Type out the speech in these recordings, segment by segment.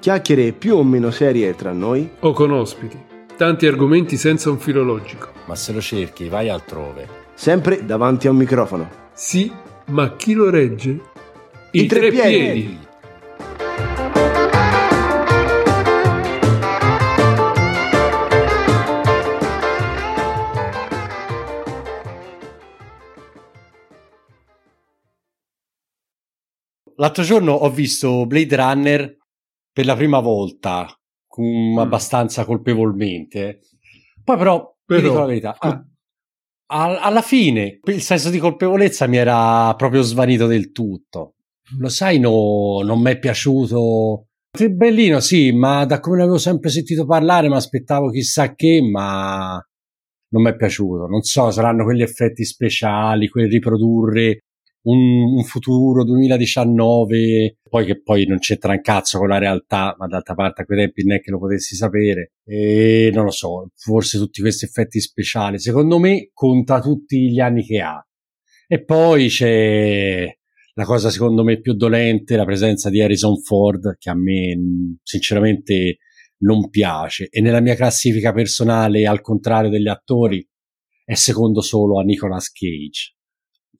Chiacchiere più o meno serie tra noi O con ospiti. Tanti argomenti senza un filo logico. Ma se lo cerchi, vai altrove. sempre davanti a un microfono. Sì, ma chi lo regge? I tre piedi. L'altro giorno ho visto Blade Runner per la prima volta, com- Mm. abbastanza colpevolmente. Poi però, Però, dico la verità, ah, al- alla fine il senso di colpevolezza mi era proprio svanito del tutto. Lo sai, no, non mi è piaciuto. È bellino, sì, ma da come ne avevo sempre sentito parlare mi aspettavo chissà che, ma non mi è piaciuto. Non so, saranno quegli effetti speciali, quel riprodurre un, un futuro 2019, poi che poi non c'entra un cazzo con la realtà, ma d'altra parte a quei tempi non è che lo potessi sapere. E non lo so, forse tutti questi effetti speciali, secondo me conta tutti gli anni che ha. E poi c'è la cosa secondo me più dolente, la presenza di Harrison Ford, che a me mh, sinceramente non piace. E nella mia classifica personale, al contrario degli attori, è secondo solo a Nicolas Cage.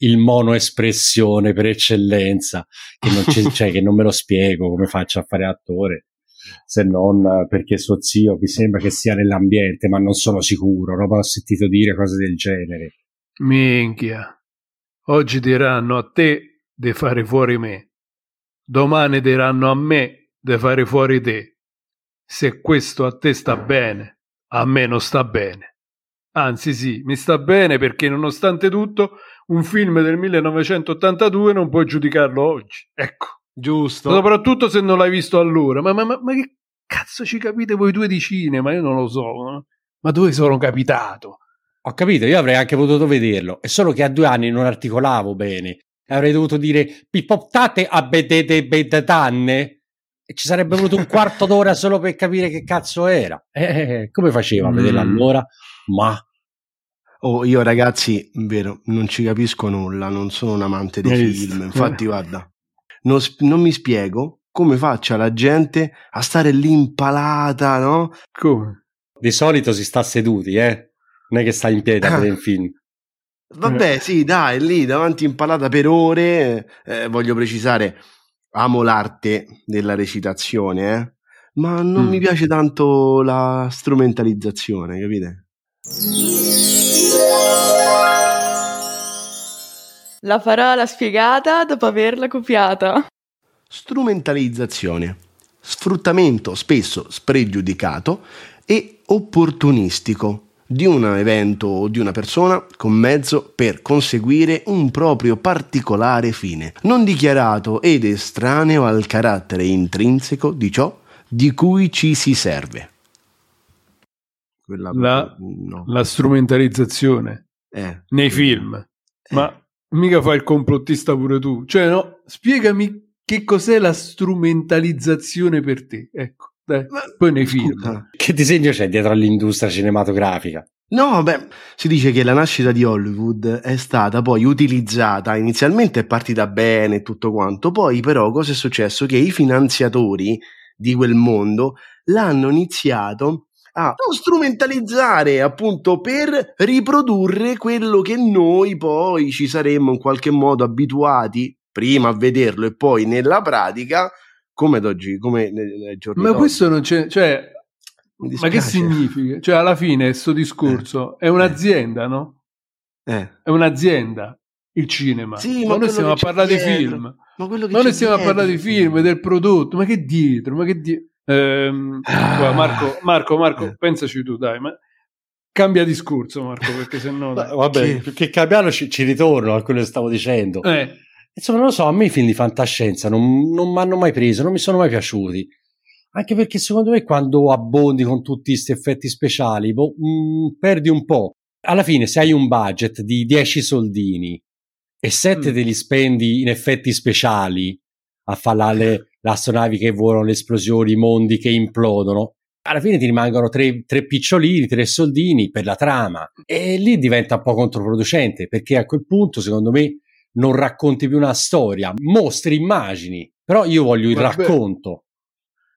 Il mono espressione per eccellenza, che non, ci- cioè, che non me lo spiego come faccio a fare attore, se non perché suo zio mi sembra che sia nell'ambiente, ma non sono sicuro, no? Ma ho sentito dire cose del genere. Minchia. Oggi diranno a te di fare fuori me. Domani diranno a me di fare fuori te. Se questo a te sta bene, a me non sta bene. Anzi sì, mi sta bene perché nonostante tutto un film del 1982 non puoi giudicarlo oggi. Ecco. Giusto. Soprattutto se non l'hai visto allora. Ma, ma- ma- ma che cazzo ci capite voi due di cinema? Io non lo so. eh. Ma dove sono capitato? Ho capito, io avrei anche potuto vederlo, è solo che a due anni non articolavo bene. Avrei dovuto dire pipoptate a bedete bedetanne e ci sarebbe voluto un quarto d'ora solo per capire che cazzo era. Eh, come faceva a vederlo Mm. allora? Ma Oh, io ragazzi, vero, non ci capisco nulla, non sono un amante dei Hai visto? film. Infatti, guarda, non, non mi spiego come faccia la gente a stare lì impalata, no? Come? di solito si sta seduti, eh? Non è che sta in piedi a vedere un film. Vabbè, sì, dai, lì davanti impalata per ore. eh, voglio precisare, amo l'arte della recitazione, eh, ma non Mm. mi piace tanto la strumentalizzazione, capite? La parola spiegata dopo averla copiata. Strumentalizzazione, sfruttamento spesso spregiudicato e opportunistico di un evento o di una persona con mezzo per conseguire un proprio particolare fine, non dichiarato ed estraneo al carattere intrinseco di ciò di cui ci si serve. Quella La- proprio- no. La strumentalizzazione Eh. nei film. Ma mica fai il complottista pure tu. Cioè, no, spiegami che cos'è la strumentalizzazione per te. Ecco, dai. Ma- Poi nei film. Scusa. Che disegno c'è dietro all'industria cinematografica? No, beh, si dice che la nascita di Hollywood è stata poi utilizzata, inizialmente è partita bene e tutto quanto, poi però cosa è successo? Che i finanziatori di quel mondo l'hanno iniziato a non strumentalizzare appunto per riprodurre quello che noi poi ci saremmo in qualche modo abituati prima a vederlo e poi nella pratica come ad oggi, come nei, nei giorni Ma questo non c'è. Cioè, ma che significa? Cioè, alla fine, questo discorso è un'azienda, no? Eh. È un'azienda il cinema. Sì, ma, ma noi stiamo a parlare di film. Ma quello che Ma noi stiamo a parlare di film, del prodotto. Ma che dietro? Ma che dietro? Ehm, Ah. Marco, Marco, Marco, Eh. pensaci tu, dai, ma cambia discorso, Marco, perché sennò. Beh, Vabbè, Che- che cambiarlo ci, ci ritorno a quello che stavo dicendo. Eh, Insomma, non lo so, a me i film di fantascienza non, non mi hanno mai preso, non mi sono mai piaciuti. Anche perché secondo me quando abbondi con tutti questi effetti speciali, boh, mh, perdi un po'. Alla fine, se hai un budget di 10 soldini e 7 Mm. te li spendi in effetti speciali a fare le astronavi che volano, le esplosioni, i mondi che implodono, alla fine ti rimangono tre, tre picciolini, tre soldini per la trama. E lì diventa un po' controproducente perché a quel punto, secondo me, non racconti più una storia, mostri immagini. Però io voglio il Vabbè. racconto.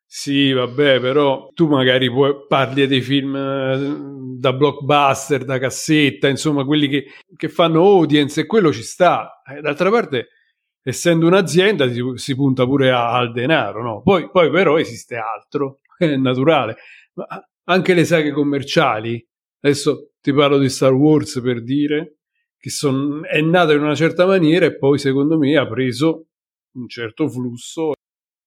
Sì, vabbè, però tu magari puoi- parli dei film eh, da blockbuster, da cassetta, insomma, quelli che, che fanno audience e quello ci sta. Eh, D'altra parte, essendo un'azienda, si, si punta pure a- al denaro, no? Poi, poi però esiste altro, è naturale. Ma anche le saghe commerciali, adesso ti parlo di Star Wars per dire, che son- è nata in una certa maniera e poi secondo me ha preso un certo flusso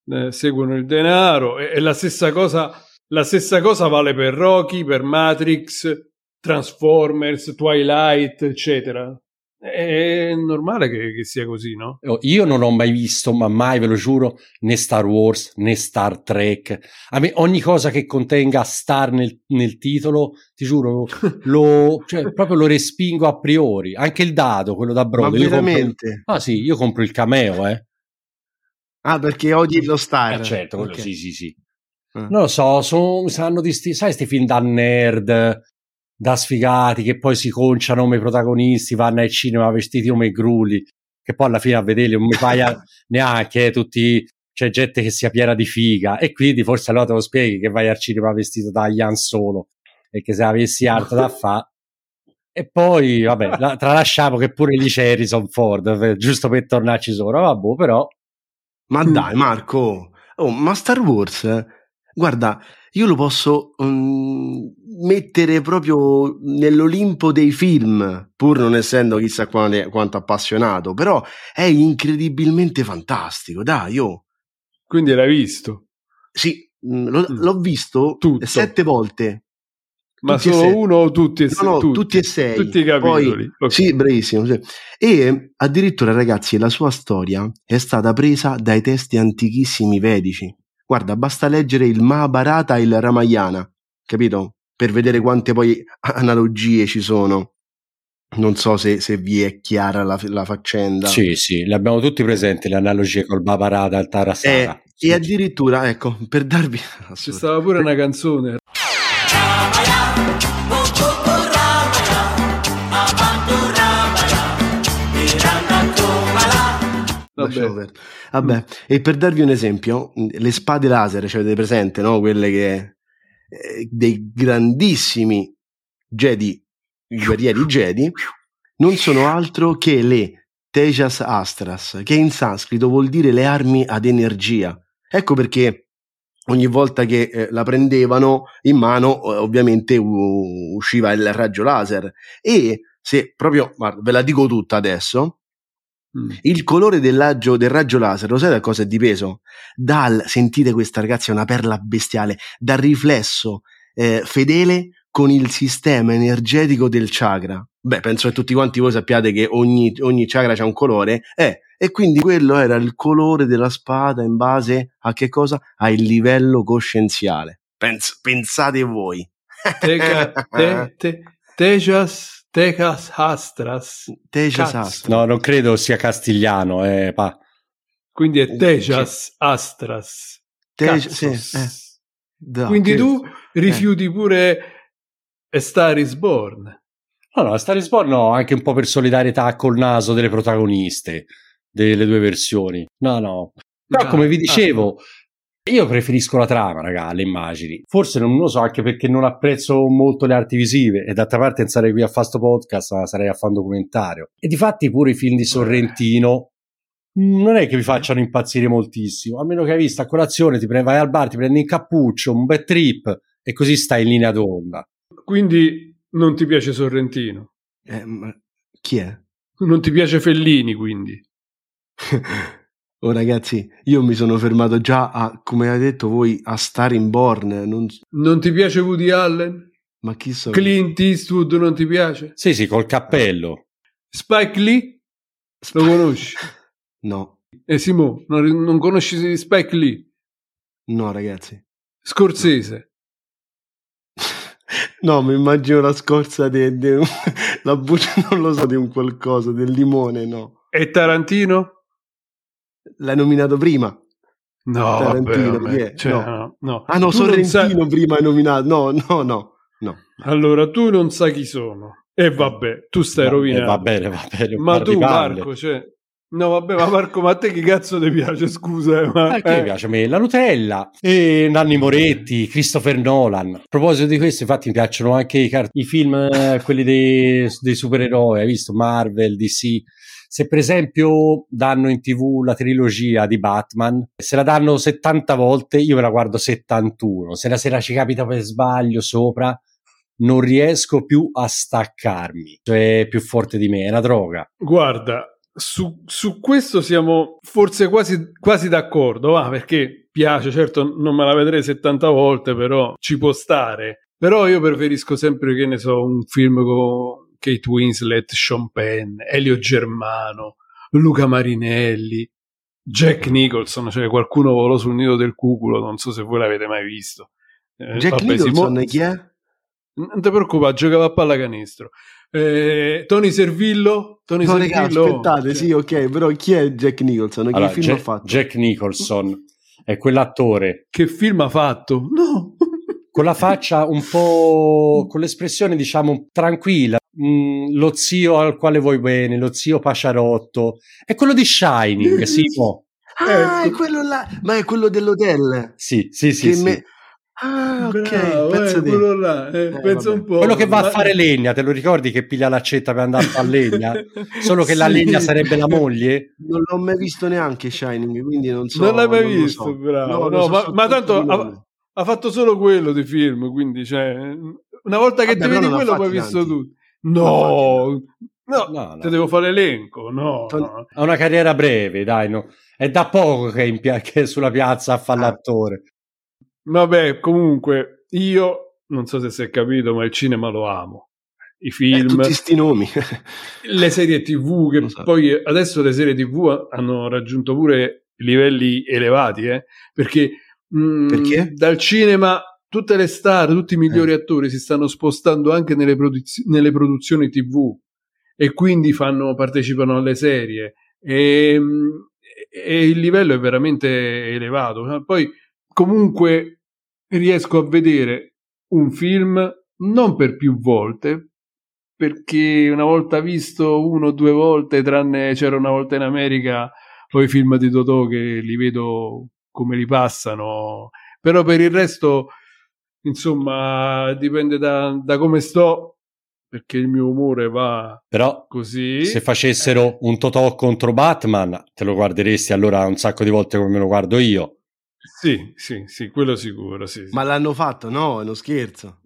eh, seguono il denaro e, e la stessa cosa la stessa cosa vale per Rocky, per Matrix, Transformers, Twilight, eccetera. È normale che, che sia così, no? Io non ho mai visto, ma mai ve lo giuro, né Star Wars né Star Trek. A me ogni cosa che contenga Star nel, nel titolo, ti giuro, lo, cioè, proprio lo respingo a priori. Anche il dado, quello da Ma brodo. io compro- veramente? Ah sì, io compro il cameo, eh. Ah, perché odi lo star. Eh, certo, quello sì, sì, sì. Ah. Non lo so, sono, saranno di sti, sai, sti film da nerd, da sfigati, che poi si conciano come protagonisti, vanno al cinema vestiti come grulli, che poi alla fine a vederli non mi paia neanche, eh, tutti, c'è gente che sia piena di figa, e quindi forse allora te lo spieghi che vai al cinema vestito da Ian Solo, e che se avessi altro da fa... E poi, vabbè, la- tralasciamo che pure lì c'è Harrison Ford, eh, giusto per tornarci sopra, vabbè, però... Ma dai, Marco, oh, ma Star Wars, guarda, io lo posso mm, mettere proprio nell'Olimpo dei film, pur non essendo chissà quale- quanto appassionato, però è incredibilmente fantastico, dai, oh. Quindi l'hai visto. Sì, mm, l'ho, Mm. l'ho visto Tutto. sette volte. Ma Tutti solo uno o tutti e sei? No, no, tutti, tutti e sei. Tutti i capitoli. Poi- Ok. Sì, bravissimo. sì. E addirittura, ragazzi, la sua storia è stata presa dai testi antichissimi vedici. Guarda, basta leggere il Mahabharata e il Ramayana, capito? Per vedere quante poi analogie ci sono. Non so se, se vi è chiara la, la faccenda. Sì, sì, le abbiamo tutti presenti le analogie col Babarata e il Tarasara. Eh, Sì. e addirittura, ecco, per darvi... C'è stata pure una canzone. Lasciamo perdere. Vabbè, e per darvi un esempio, le spade laser, cioè avete presente, no? Quelle che eh, dei grandissimi Jedi, guerrieri Jedi, non sono altro che le Tejas Astras, che in sanscrito vuol dire le armi ad energia. Ecco perché ogni volta che eh, la prendevano in mano, ovviamente u- usciva il raggio laser. E se proprio, guarda, ve la dico tutta adesso, Mm. il colore del raggio, del raggio laser, lo sai da cosa è dipeso? Dal, sentite questa ragazzi, è una perla bestiale, dal riflesso eh, fedele con il sistema energetico del chakra. Beh, penso che tutti quanti voi sappiate che ogni, ogni chakra ha un colore, eh, e quindi quello era il colore della spada in base a che cosa? Al livello coscienziale. Pens- pensate voi. Teca- te- te- Tejas Tejas Astras. Tejas Cazzo. Astra. No, non credo sia castigliano, eh, pa. Quindi è Tejas Astras. Tej- Cazzo. sì, eh. Da, Quindi che- tu rifiuti pure A Star is Born. No, no, Star is Born no, anche un po' per solidarietà col naso delle protagoniste delle due versioni. No, no. Però Ah, come vi ah, dicevo, io preferisco la trama, raga, alle immagini. Forse non lo so, anche perché non apprezzo molto le arti visive e d'altra parte non sarei qui a fare sto podcast, ma sarei a fare un documentario. E difatti pure i film di Sorrentino non è che vi facciano impazzire moltissimo, a meno che hai visto a colazione, ti pre- vai al bar, ti prendi un cappuccio, un bel trip e così stai in linea d'onda. Quindi non ti piace Sorrentino. eh, ma chi è? Non ti piace Fellini, quindi. Oh ragazzi, io mi sono fermato già a, come avete detto voi, a Star in Born. Non, Non ti piace Woody Allen? ma chi so? Clint Eastwood non ti piace? Sì, sì, col cappello. Spike Lee? Lo conosci? No, E Simo, non, non conosci Spike Lee? no ragazzi. Scorsese. No, mi immagino la scorza di la buccia, non lo so, di un qualcosa, del limone, no. E Tarantino? L'hai nominato prima. No, Tarantino, vabbè, perché- cioè, no. no, no. Ah no, Tu Sorrentino sai- prima hai nominato. No, no, no. no. Allora, tu non sai chi sono. E vabbè, tu stai Va- eh, rovinando. Va bene, va bene. Ma tu. Marco, cioè... No, vabbè, ma Marco, ma a te che cazzo ti piace, scusa? eh, Ma... Che eh. mi piace a me? La Nutella e Nanni Moretti, Christopher Nolan. A proposito di questo, infatti, mi piacciono anche i, car- i film, eh, quelli dei, dei supereroi. Hai visto Marvel, DC? Se per esempio danno in tv la trilogia di Batman, se la danno 70 volte, io me la guardo 71. Se la sera ci capita per sbaglio sopra, non riesco più a staccarmi. Cioè, è più forte di me, è una droga. Guarda, su, su questo siamo forse quasi, quasi d'accordo, va, perché piace, certo non me la vedrei 70 volte, però ci può stare. Però io preferisco sempre, che ne so, un film con Kate Winslet, Sean Penn, Elio Germano, Luca Marinelli, Jack Nicholson, cioè qualcuno volò sul nido del cuculo, non so se voi l'avete mai visto. Eh, Jack vabbè, Nicholson Simo- chi è? Non ti preoccupare, giocava a pallacanestro. Eh, Tony Servillo? Tony No, Servillo? aspettate, sì, ok, però chi è Jack Nicholson? Che Allora, film Ja- ha fatto? Jack Nicholson è quell'attore Che film ha fatto? No! con la faccia un po' con l'espressione diciamo tranquilla Mm, lo zio al quale vuoi bene lo zio Pasciarotto è quello di Shining Simo Ah, Ecco. è quello là, ma è quello dell'hotel. sì sì sì, sì. me- Ah, ok, Bravo, pensa eh, quello là, eh, Eh, vabbè. un po'. quello che va a fare legna te lo ricordi che piglia l'accetta per andare a fare legna solo che la Sì. legna sarebbe la moglie Non l'ho mai visto neanche Shining, quindi non so. non l'hai mai lo visto, so. bravo. No, No, so ma, ma tanto ha, ha fatto solo quello di film, quindi cioè, una volta che Vabbè, ti vedi non quello poi hai visto tutto. No, no, No, no. te devo fare l'elenco, no. Ha una carriera breve dai no. è da poco che è, in pia- che sulla piazza a fare Ah. l'attore Vabbè, comunque, io non so se si è capito, ma il cinema lo amo. I Eh, film, tutti sti nomi. le serie tv, che so. poi adesso le serie tv hanno raggiunto pure livelli elevati, eh? perché, mm, Perché? dal cinema tutte le star, tutti i migliori attori si stanno spostando anche nelle, produzi- nelle produzioni tv e quindi fanno, partecipano alle serie e, mm, e il livello è veramente elevato. Poi comunque riesco a vedere un film non per più volte, perché una volta visto uno o due volte, tranne c'era una volta in America, poi i film di Totò che li vedo come li passano, però per il resto, insomma, dipende da, da come sto, perché il mio umore va però così. se facessero un Totò contro Batman te lo guarderesti allora un sacco di volte come me lo guardo io Sì, sì, sì, quello sicuro, sì. sì. Ma l'hanno fatto? No, è uno scherzo.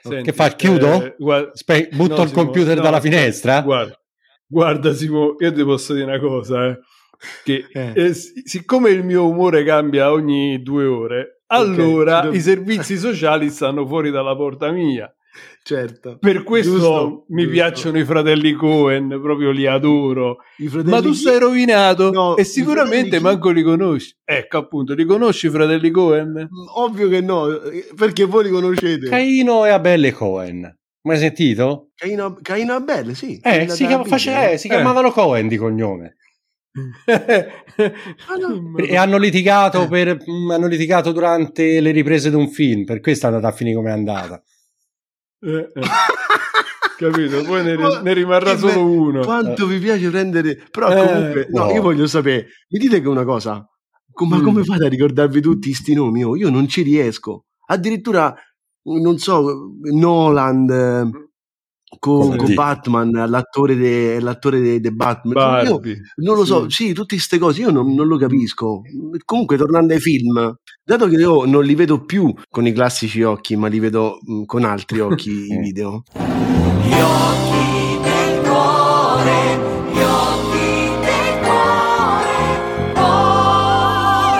Senti, che fa, chiudo? eh, guarda- Spe- butto No, il Simo, computer no, dalla finestra Guarda, guarda Simo, io ti posso dire una cosa, eh, che Eh. eh, sic- siccome il mio umore cambia ogni due ore, allora do- i servizi sociali stanno fuori dalla porta mia. Certo. Per questo Giusto, mi giusto. piacciono i fratelli Cohen, proprio li adoro. I fratelli Ma tu sei rovinato No, e sicuramente manco li conosci. Ecco appunto, li conosci i fratelli Cohen? Mm, Ovvio che no, eh, perché voi li conoscete. Caino e Abelle Cohen mai sentito? Caino, Caino Abel, sì. Eh, si, chiama- face- no? eh, si chiamavano Cohen di cognome no. E hanno litigato, per, mh, hanno litigato durante le riprese di un film per questo è andata a finire come è andata Eh, eh. Capito? Poi ne, ne rimarrà che solo uno. Quanto vi piace prendere... Però Eh, comunque, no, no. io voglio sapere, mi dite che una cosa, co- ma Mm. come fate a ricordarvi tutti sti nomi? Oh, io non ci riesco. Addirittura, non so, Nolan eh, con, con di? Batman, l'attore de, l'attore de, de Batman. Io non lo so, Sì. sì, tutte queste cose io non, non lo capisco. Comunque, tornando ai film, dato che io non li vedo più con i classici occhi, ma li vedo mm, con altri occhi i Mm. video, Gli occhi del cuore, gli occhi del cuore,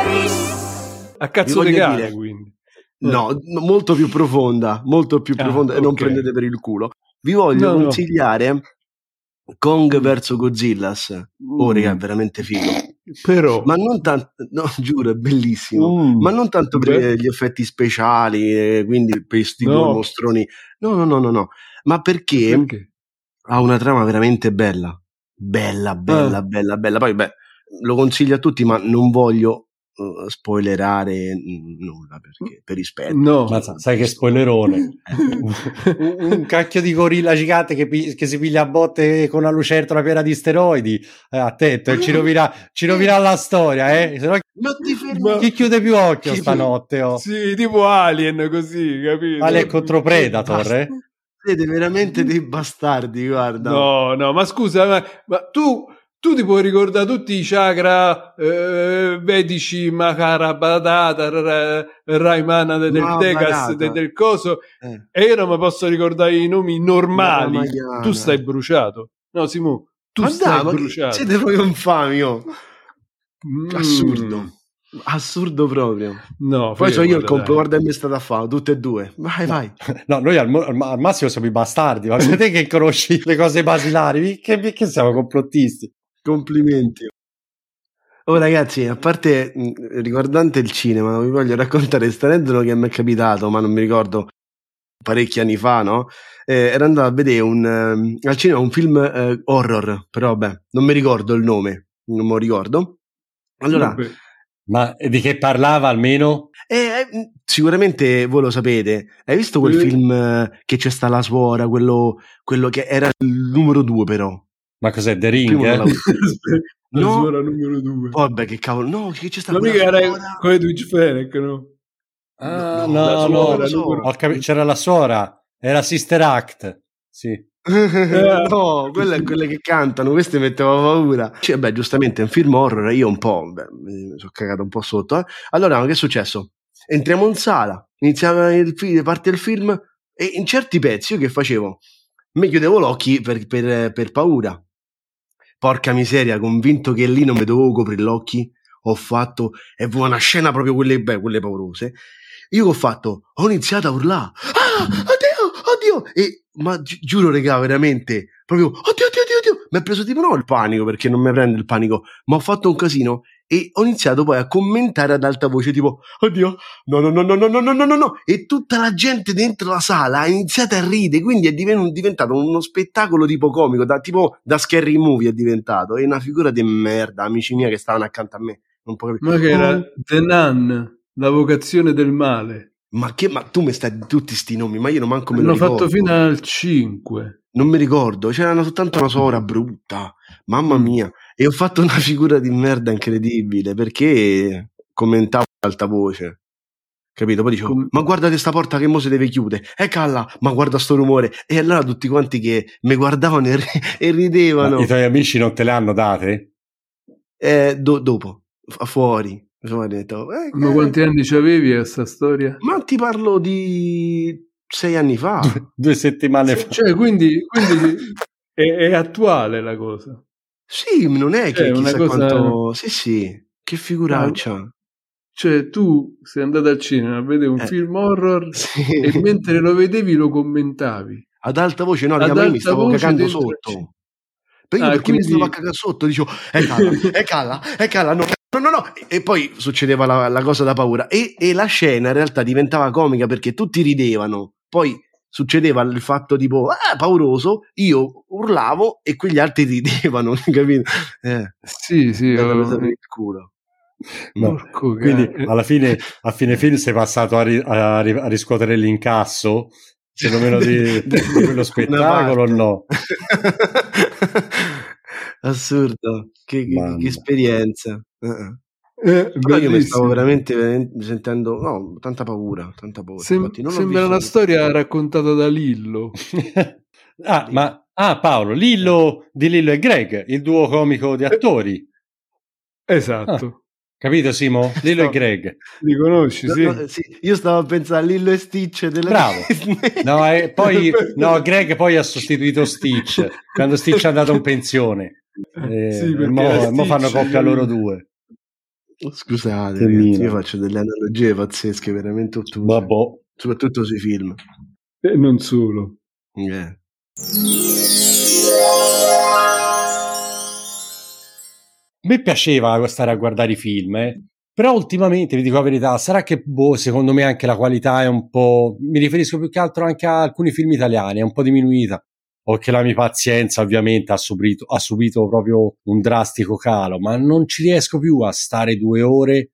Boris. A cazzo di cane, dire- quindi. No, no, molto più profonda, molto più Ah, profonda e non ok. prendete per il culo. Vi voglio No, no. consigliare Kong vs Godzilla. Oh, Mm. raga, è veramente figo. Però, Ma non tanto, no, giuro, è bellissimo. Mm. Ma non tanto per Beh. gli effetti speciali, eh, quindi per questi No. mostroni. No, no, no, no, no. Ma perché, perché? ha una trama veramente bella. Bella, bella, Ah. bella, bella. Poi, beh, lo consiglio a tutti, ma non voglio eh, spoilerare nulla perché, per rispetto. No. Ma sa- sai che spoilerone. un, un cacchio di gorilla gigante che, pi- che si piglia a botte con una lucertola piena di steroidi. Eh, attento, eh, ci, rovina, ci rovina la storia, eh. Se no Ma ti fermi? Ma- chi chiude più occhio Chi- stanotte? Oh. Sì, tipo Alien così, capito? Alien contro Predator, eh? Siete veramente dei bastardi, guarda. No, no, ma scusa, ma, ma tu, tu ti puoi ricordare tutti i chakra eh, vedici, Makara, Badata, Ra- Raimana de- del Ma Tegas, de- del coso, Eh. e io non mi posso ricordare i nomi normali. Tu stai bruciato. No, Simo, tu Ma stai bruciato. siete proprio infami, oh. Mm. Assurdo. Assurdo proprio. No, Poi so io il dai. guarda che mi è stato a fare, tutte e due. Vai, vai. No, noi al, al ma- al massimo siamo i bastardi, ma sei te che conosci le cose basilari? Che, che siamo complottisti? Complimenti. Oh ragazzi, a parte mh, riguardante il cinema, vi voglio raccontare questo aneddoto che mi è capitato, ma non mi ricordo parecchi anni fa, no? Eh, ero andato a vedere un, ehm, al cinema un film eh, horror, però vabbè, non mi ricordo il nome, non me lo ricordo. Allora. Ma di che parlava almeno? Eh, eh, sicuramente voi lo sapete. Hai visto quel Eh. film eh, che c'è sta la suora, quello, quello che era il numero due, però? Ma cos'è, The Ring? eh? La No. suora numero due. Vabbè, che cavolo. No, che c'è sta Ma quella mica era suora. con i Twitch Fennec, no? Ah, No, no, la no, Ho capi- c'era la suora, era Sister Act. Sì. no, quelle è quelle che cantano, queste mettevano paura. Cioè, beh, giustamente è un film horror, io un po', beh, mi sono cagato un po' sotto. eh. Allora, che è successo? Entriamo in sala, iniziava il film, parte il film e in certi pezzi io che facevo? Mi chiudevo l'occhio per, per- per paura. Porca miseria, convinto che lì non mi dovevo coprire gli occhi, ho fatto, fu una scena proprio quelle, beh, quelle paurose. Io ho fatto? Ho iniziato a urlare. Ah, oddio, oddio! E, ma gi- giuro, regà, veramente, proprio, oddio, oddio, oddio, oddio! Mi ha preso tipo no il panico, perché non mi prende il panico, ma ho fatto un casino e ho iniziato poi a commentare ad alta voce, tipo, oddio, no, no, no, no, no, no, no, no, no, no! E tutta la gente dentro la sala ha iniziato a ridere, quindi è diven- diventato uno spettacolo tipo comico, da, tipo da scary movie è diventato, e una figura di merda, amici miei che stavano accanto a me. Non può capire. Ma che era Oh, The Nun, la vocazione del male. ma che, ma tu mi stai di tutti sti nomi, ma io non manco me lo Hanno ricordo. fatto fino al 5. Non mi ricordo, c'era soltanto una sora brutta, mamma Mm. mia. E ho fatto una figura di merda incredibile perché commentavo ad alta voce. Capito? Poi dicevo, ma guarda questa porta che mo si deve chiudere. E calla, ma guarda sto rumore. E allora tutti quanti che mi guardavano e, ri- e ridevano. Ma I tuoi amici non te le hanno date? Eh, do- dopo, a fuori. Detto, eh, Ma eh, quanti anni c'avevi a sta storia? ma ti parlo di sei anni fa. Due settimane fa. Cioè, quindi, quindi è, è attuale la cosa. Sì, non è che una chissà cosa- quanto... Sì, sì, che figuraccia. Cioè, tu sei andato al cinema a vedere un Eh. film horror Sì. e mentre lo vedevi lo commentavi. Ad alta voce, no, Ad ma io mi alta stavo cagando dentro sotto. cinema. Per io Ah, perché quindi- mi stavo a cagare sotto, dicevo, e calla, e calla, e calla, no, no, no, no. E poi succedeva la, la cosa da paura. E, e la scena in realtà diventava comica perché tutti ridevano. Poi succedeva il fatto tipo, ah, pauroso, io urlavo e quegli altri ridevano, capito? Eh, Sì, sì. per il culo. No. porco Quindi cane. alla fine, a fine film sei passato a, ri- a ri- a riscuotere l'incasso, perlomeno di, di quello spettacolo no? Assurdo, che, che- che esperienza. Eh, Eh, Però io mi stavo veramente, sentendo, no, tanta paura, tanta paura. Sem- Infatti sembra una storia raccontata da Lillo. ah, ma ah, Paolo, Lillo di Lillo e Greg, il duo comico di attori. Esatto. Capito, Simo? Lillo e Greg. Li conosci, No, sì. no, sì, Io stavo a pensare a Lillo e Stitch della Bravo. No, e poi no, Greg poi ha sostituito Stitch quando Stitch è andato in pensione. Eh, Sì, mo, mo fanno coppia loro due. Scusate, ragazzi, io faccio delle analogie pazzesche, veramente ottuse. Vabbè. Soprattutto sui film. E non solo. Eh. me piaceva stare a guardare i film, eh. Però ultimamente, vi dico la verità, sarà che boh, secondo me anche la qualità è un po'. Mi riferisco più che altro anche a alcuni film italiani, è un po' diminuita. O che la mia pazienza, ovviamente, ha subito, ha subito proprio un drastico calo, ma non ci riesco più a stare due ore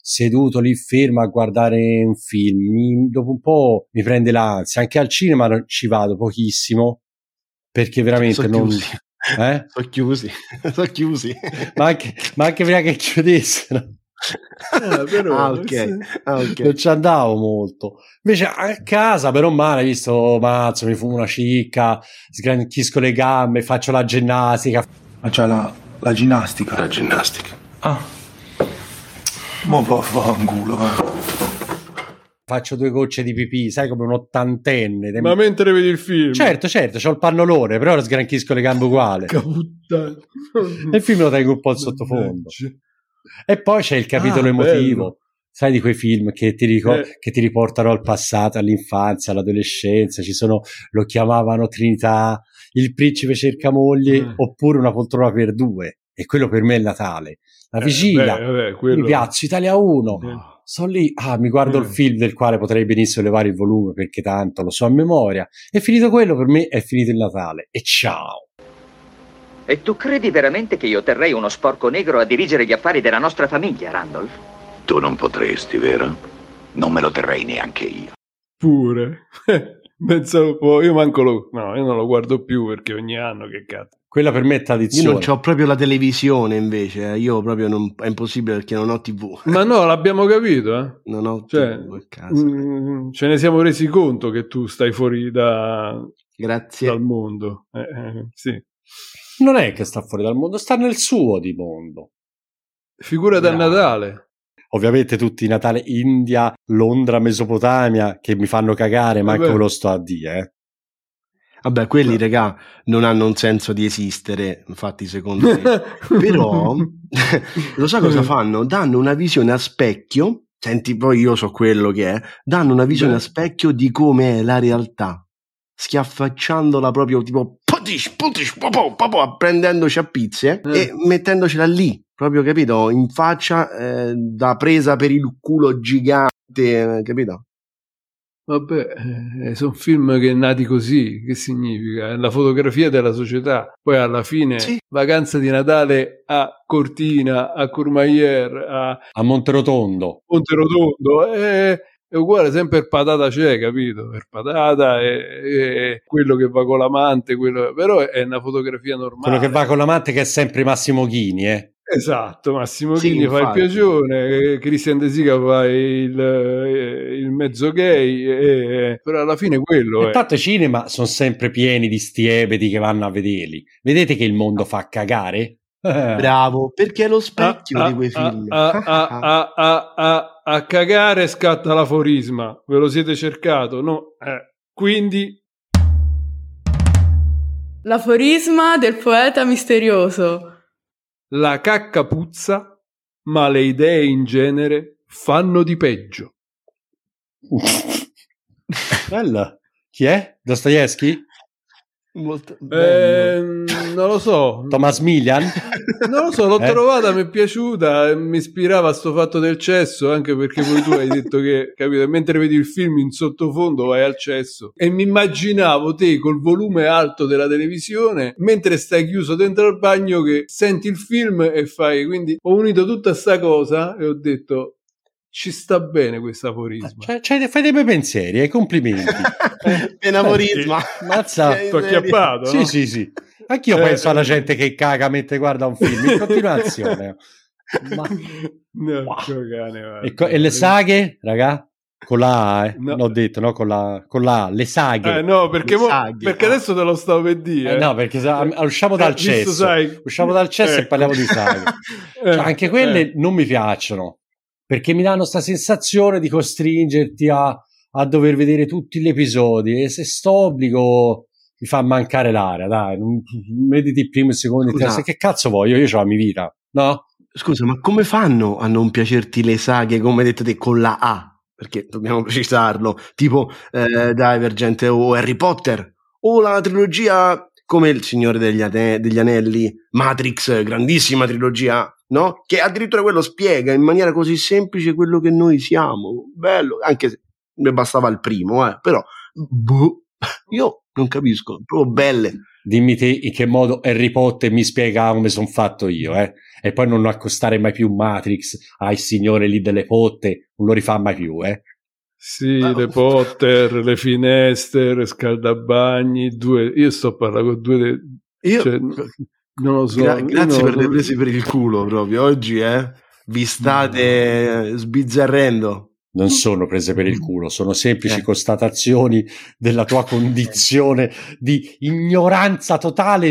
seduto lì fermo a guardare un film. Mi- dopo un po' mi prende l'ansia. Anche al cinema ci vado pochissimo perché veramente Sono non. chiusi. Eh? Sono chiusi, sono chiusi. Ma, anche, ma anche prima che chiudessero. Eh, però, ah, ok. sì. Ah, ok. non ci andavo molto. Invece a casa, però male, visto, mazzo, mi fumo una cicca, sgranchisco le gambe, faccio la ginnastica. Ma c'è la, la ginnastica. La ginnastica. Ah. Mo va fanculo, va. Faccio due gocce di pipì, sai come un ottantenne. Ma mentre vedi il film. Certo, certo, c'ho il pannolone, però sgranchisco le gambe uguale. Porca puttana. E il film lo tengo un po' al sottofondo. E poi c'è il capitolo Ah, emotivo. bello. Sai di quei film che ti, ricor- Eh. che ti riportano al passato, all'infanzia, all'adolescenza. Ci sono, lo chiamavano Trinità, il principe cerca moglie, Eh. oppure una poltrona per due. E quello per me è Natale. La vigilia, Eh, beh, quello- mi piazzo Italia 1. Eh. Sono lì, ah, mi guardo Eh. il film del quale potrei benissimo levare il volume perché tanto lo so a memoria. E finito quello, per me è finito il Natale. E ciao. E tu credi veramente che io terrei uno sporco negro a dirigere gli affari della nostra famiglia, Randolph? Tu non potresti, vero? Non me lo terrei neanche io. Pure. Pensavo, po', io manco lo... No, io non lo guardo più perché ogni anno che cazzo. Quella per me è Io tradizione. non ho proprio la televisione invece, eh. io proprio non, è impossibile perché non ho tv. Ma no, l'abbiamo capito, eh. Non ho Cioè, tv a casa. mm, ce ne siamo resi conto che tu stai fuori da- Grazie. dal mondo. Eh, eh, sì. Non è che sta fuori dal mondo, sta nel suo di mondo. Figura da Bravo. Natale. Ovviamente tutti i Natale India, Londra, Mesopotamia che mi fanno cagare, ma Vabbè. anche ve lo sto a dire. Eh. Vabbè, quelli, regà, non hanno un senso di esistere, infatti, secondo me. Però, lo sai cosa fanno? Danno una visione a specchio, senti, poi io so quello che è, danno una visione Beh. a specchio di come è la realtà, schiaffacciandola proprio tipo, putish, putish, popò, popò, prendendoci a pizze Eh. e mettendocela lì, proprio, capito, in faccia, eh, da presa per il culo gigante, eh, capito? Vabbè, eh, sono film che nati così, che significa? È la fotografia della società. Poi alla fine, Sì. vacanza di Natale a Cortina, a Courmayeur, a A Monterotondo. Ponte Rotondo, è, uguale sempre per patata c'è, capito? Per patata è, è quello che va con l'amante, quello, però è una fotografia normale. Quello che va con l'amante che è sempre Massimo Ghini, eh. Esatto, Massimo Sì, Ghini fa il piacione, eh, Christian De Sica fa il, eh, il mezzo gay, eh, però alla fine quello E è. tanto i cinema sono sempre pieni di sti ebeti che vanno a vederli. Vedete che il mondo fa cagare? Bravo, perché è lo specchio Ah, di quei ah, film. ah, ah, ah, ah, ah, a cagare scatta l'aforisma, ve lo siete cercato, no? Eh, quindi L'aforisma del poeta misterioso. la cacca puzza, ma le idee in genere fanno di peggio. Bella. Chi è? Dostoevsky? Molto. Ehm, non lo so, Thomas Milian? non lo so, l'ho Eh? trovata, mi è piaciuta, mi ispirava a sto fatto del cesso, anche perché poi tu hai detto che, capito, mentre vedi il film in sottofondo vai al cesso e mi immaginavo te col volume alto della televisione mentre stai chiuso dentro al bagno che senti il film e fai, quindi ho unito tutta sta cosa e ho detto ci sta bene questo aforisma. Cioè, cioè, fai dei bei pensieri, eh, complimenti. Enamorisma. Mazza. Sei T'ho acchiappato, Sì, no? sì, sì. Anch'io Eh, penso alla eh. gente che caga mentre guarda un film in continuazione. Ma- No, Wow. cane. E, co- e le saghe, raga? Con la A, eh? No. L'ho detto, no? Con la, con la A, le saghe. Eh, no, perché, mo- saghe, perché ah. adesso te lo stavo per dire. Eh, no, perché sa- usciamo dal Eh, cesso. sai- Usciamo dal cesso e Ecco. parliamo di saghe. Eh, Cioè, anche quelle eh. non mi piacciono perché mi danno sta sensazione di costringerti a, a dover vedere tutti gli episodi e se sto obbligo mi fa mancare l'aria, dai, non, mediti il primo, il secondo, il Scusa. terzo, che cazzo voglio? Io ho la mia vita, no? Scusa, ma come fanno a non piacerti le saghe, come detto te, con la A? Perché dobbiamo precisarlo, tipo eh, Divergent o Harry Potter, o la trilogia come Il Signore degli, Ane- degli Anelli, Matrix, grandissima trilogia, no? Che addirittura quello spiega in maniera così semplice quello che noi siamo. Bello, anche se mi bastava il primo, eh, però boh, io non capisco, proprio belle. Dimmi te in che modo Harry Potter mi spiega come sono fatto io, eh? E poi non accostare mai più Matrix al signore lì delle potte, non lo rifà mai più, eh? Sì, Ah, le. Potter, le finestre, scaldabagni, due... Io sto parlando con due... de- Io, Cioè, non lo so. gra- grazie non per lo- le prese per il culo proprio oggi, eh? Vi state sbizzarrendo. Non sono prese per il culo, sono semplici Eh. constatazioni della tua condizione di ignoranza totale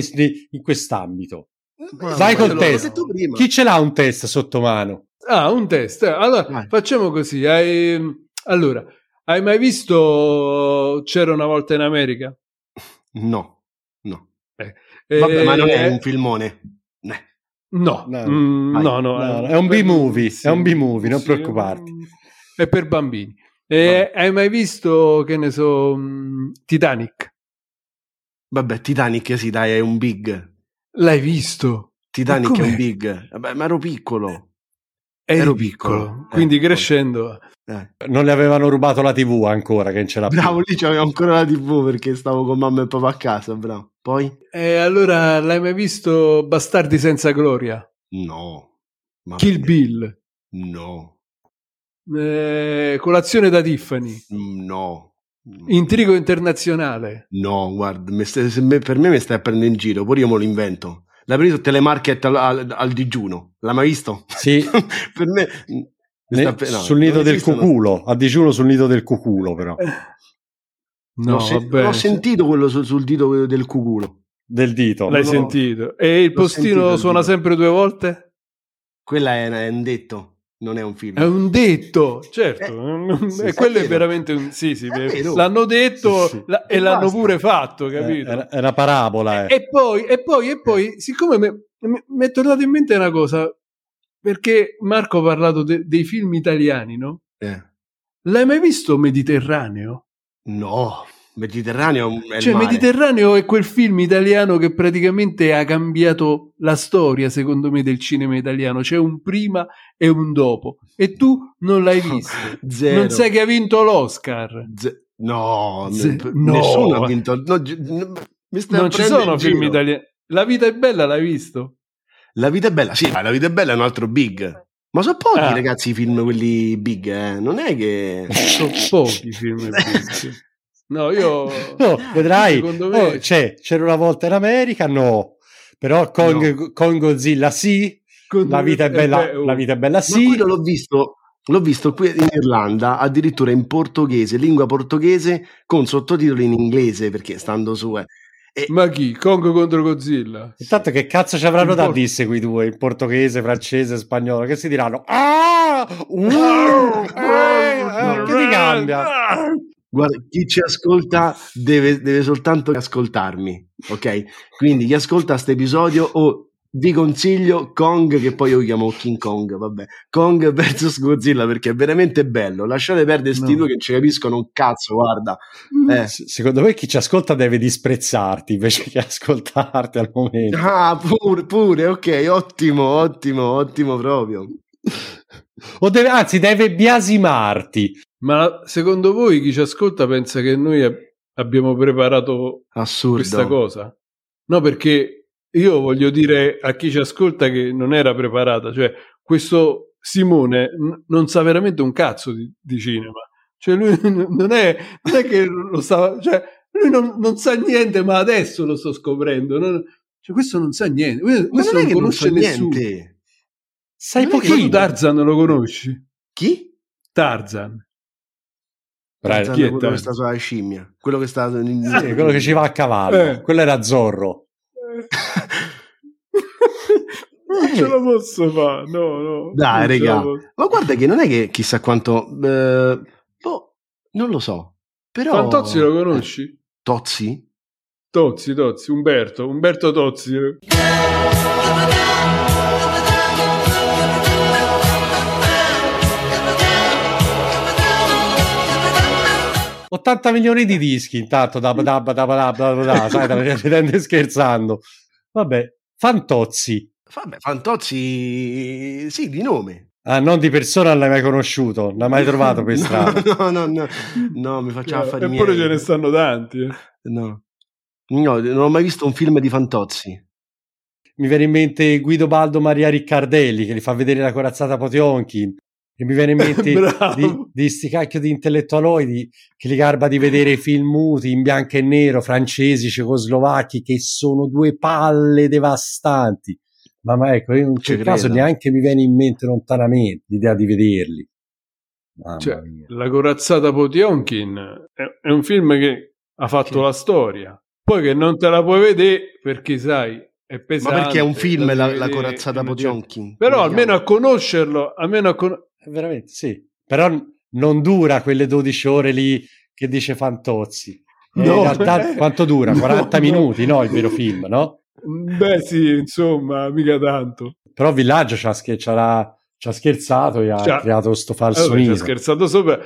in quest'ambito. Vai Ma te col test. Chi ce l'ha un test sotto mano? Ah, un test. Allora, Vai. facciamo così. Hai... Allora, hai mai visto C'era una volta in America? No, no. Eh, Vabbè, ma non è un filmone. Eh. No, No. Mm, no, no, No, è un B-movie, è un B-movie, non sì, preoccuparti. È per bambini. E hai mai visto, che ne so, mm, Titanic? Vabbè, Titanic sì, dai, è un big. L'hai visto? Titanic è un big. Vabbè, ma ero piccolo. Ero piccolo, piccolo. quindi Eh, crescendo. Eh. Non le avevano rubato la TV ancora, che ce l'ha. Bravo, lì c'avevo ancora la TV perché stavo con mamma e papà a casa, bravo. Poi? E allora l'hai mai visto Bastardi senza gloria? No. Ma Kill Bill? No. Eh, colazione da Tiffany? No. Intrigo internazionale? No, guarda, stai- se me- per me mi stai prendendo in giro, pure io me lo invento. L'hai preso telemarket al, al- al digiuno, l'hai mai visto? Sì, per me... ne- sta no, sul nido del cuculo, a digiuno sul nido del cuculo però, No, l'ho, se- vabbè. l'ho sentito quello sul, sul dito del cuculo. del dito. L'hai no. sentito. E il postino suona sempre due volte? Quella è, è un detto, non è un film. È un detto, certo. Eh, sì, e sì, quello è è, veramente un... Sì, sì, l'hanno detto Sì, sì. la- e E l'hanno pure fatto, Eh, capito? È, è una parabola, eh. E poi, e poi, e poi, siccome me- me- mi è tornata in mente una cosa, perché Marco ha parlato de- dei film italiani, no? Eh. L'hai mai visto Mediterraneo? No, Mediterraneo è Cioè, mare. Mediterraneo è quel film italiano che praticamente ha cambiato la storia, secondo me, del cinema italiano. C'è un prima e un dopo. E tu non l'hai visto. Zero. Non sai che ha vinto l'Oscar. Z- no, Z- no. nessuno ha vinto. no, gi- n- mi stai Non ci sono film italiani. La vita è bella, l'hai visto? La vita è bella, sì, ma la vita è bella è un altro big. Ma sono pochi Ah. ragazzi i film quelli big, eh? Non è che... Sono pochi film big. No, io... No, vedrai, Secondo me- oh, c'è, c'era una volta in America, no. Però Kong, Kong Godzilla sì, la vita è bella, Eh oh. la vita è bella Ma sì. quello l'ho visto, l'ho visto qui in Irlanda, addirittura in portoghese, lingua portoghese, con sottotitoli in inglese, perché stando su... eh. Ma chi? Kong contro Godzilla? Intanto che cazzo ci avranno da disse quei due, in portoghese, francese, spagnolo, che si diranno ah, uh, eh, eh, che ti cambia? Guarda, chi ci ascolta deve, deve soltanto ascoltarmi, ok? Quindi chi ascolta questo episodio o vi consiglio Kong, che poi io chiamo King Kong, vabbè, Kong vs Godzilla perché è veramente bello. Lasciate perdere sti No. due che non ci capiscono un cazzo, guarda. Eh. S- Secondo me chi ci ascolta deve disprezzarti invece che ascoltarti al momento. Ah, pure, pure, ok, ottimo, ottimo, ottimo proprio. O deve, anzi, deve biasimarti. Ma secondo voi chi ci ascolta pensa che noi ab- abbiamo preparato Assurdo. questa cosa? No, perché io voglio dire a chi ci ascolta che non era preparata, cioè questo Simone n- non sa veramente un cazzo di, di cinema. Cioè lui n- non è, non è che lo sa, cioè lui non, non sa niente, ma adesso lo sto scoprendo. non- cioè questo non sa niente, questo Ma questo non è non conosce nessuno. niente. Sai che pochino. Tarzan lo conosci? Chi? Tarzan. Tarzan, chi è quello che Tarzan? sta sulla scimmia. Quello che sta in... Sì, quello che ci va a cavallo. Eh. Quello era Zorro. non ce la posso fare, no, no. Dai, regà. Ma guarda che non è che chissà quanto... eh, boh, non lo so. Però... Fantozzi lo conosci? Tozzi? Tozzi, Tozzi, Umberto, Umberto Tozzi. 80 milioni di dischi intanto da, da, da, da, da, da, sai, scherzando. Vabbè, Fantozzi. Vabbè, Fantozzi, sì, di nome. Ah, non di persona non l'hai mai conosciuto, non l'hai mai trovato per strada. No, no, no, no, mi facciamo affari Eh, Eppure miei. ce ne stanno tanti. eh. No. No, non ho mai visto un film di Fantozzi. Mi viene in mente Guido Baldo Maria Riccardelli che gli fa vedere la corazzata Potionkin. E mi viene in mente di, di sti cacchio di intellettualoidi che gli garba di vedere i film muti in bianco e nero, francesi, cecoslovacchi, che sono due palle devastanti. Ma, ma ecco, io in Ci quel caso neanche mi viene in mente lontanamente l'idea di vederli. Mamma Cioè, mia. La corazzata Potionkin è, è un film che ha fatto Sì. la storia. Poi che non te la puoi vedere perché sai, è Ma pesante. perché è un film la, la corazzata Potionkin? Però almeno a conoscerlo, almeno a con- Veramente, sì. Però non dura quelle 12 ore lì che dice Fantozzi. Eh, No, in realtà eh. quanto dura? No, 40 no. minuti, no? Il vero film, no? Beh sì, insomma, mica tanto. Però Villaggio ci ha, scher- ci ha- ci ha scherzato e ha Cioè, creato sto falso Allora, ci ha mito. scherzato sopra.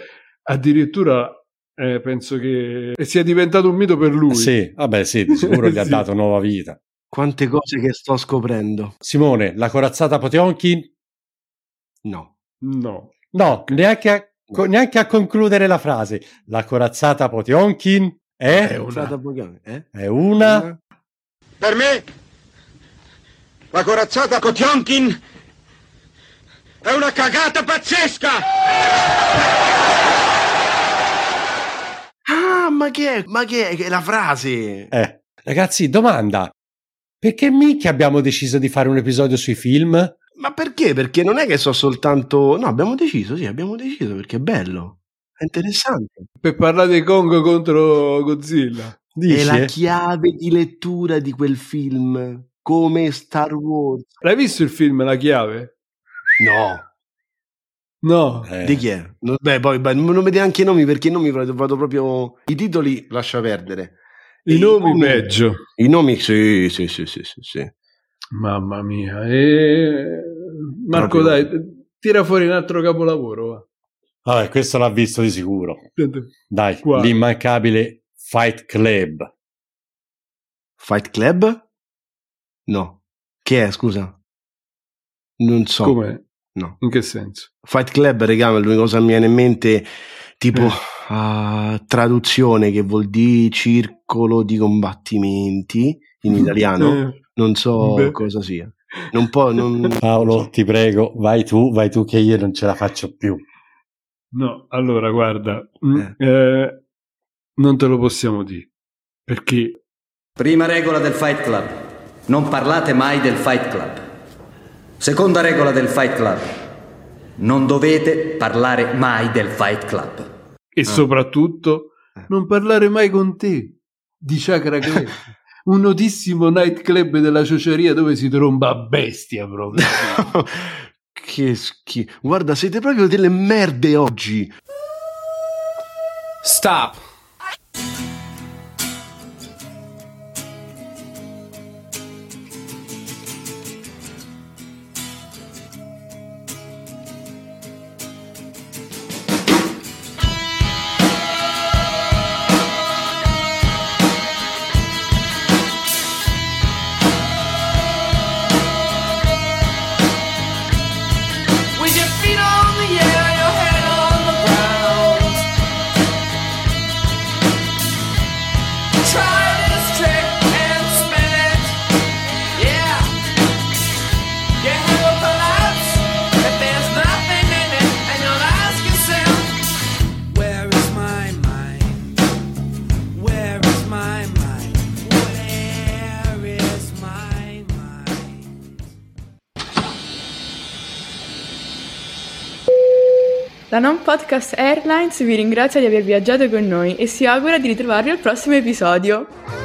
Addirittura eh, penso che sia diventato un mito per lui. Sì, vabbè, sì, di sicuro gli ha Sì. dato nuova vita. Quante cose che sto scoprendo. Simone, la corazzata Potionkin? No. No. No, neanche a, co- neanche a concludere la frase. La corazzata Potionkin è, È una- Potionkin, eh? è una... Per me, la corazzata Kotionkin è una cagata pazzesca! Ah, ma che è? Ma che è? Che è la frase? Eh. Ragazzi, domanda. Perché mica abbiamo deciso di fare un episodio sui film? Ma perché? Perché non è che so soltanto... No, abbiamo deciso, sì, abbiamo deciso perché è bello. È interessante. Per parlare di Kong contro Godzilla. Dici? È la chiave di lettura di quel film. Come Star Wars. L'hai visto il film La chiave? No. No. Eh. Di chi è? No, beh, poi beh, non vede anche i nomi perché i nomi vado, vado proprio... I titoli lascia perdere. I nomi peggio. I nomi sì, sì, sì, sì, sì, sì. Mamma mia. E... Marco, Proprio. dai, tira fuori un altro capolavoro. va. Vabbè, questo l'ha visto di sicuro. Dai, Quale? l'immancabile Fight Club. Fight Club? No. Che è, scusa? Non so. Come? No. In che senso? Fight Club, regà, l'unica cosa che mi viene in mente, tipo, Eh. ah, traduzione che vuol dire circolo di combattimenti in italiano. Eh, Non so Beh. cosa sia. Non può, non... Paolo, ti prego, vai tu, vai tu che io non ce la faccio più. No, allora guarda, mm, Eh. eh, non te lo possiamo dire. Perché Prima regola del Fight Club. Non parlate mai del Fight Club. Seconda regola del Fight Club. Non dovete parlare mai del Fight Club. E soprattutto Eh. non parlare mai con te di Chakra Club, un notissimo nightclub della ciociaria dove si tromba a bestia proprio. che schifo. Guarda, siete proprio delle merde oggi. Stop. La Non Podcast Airlines vi ringrazia di aver viaggiato con noi e si augura di ritrovarvi al prossimo episodio.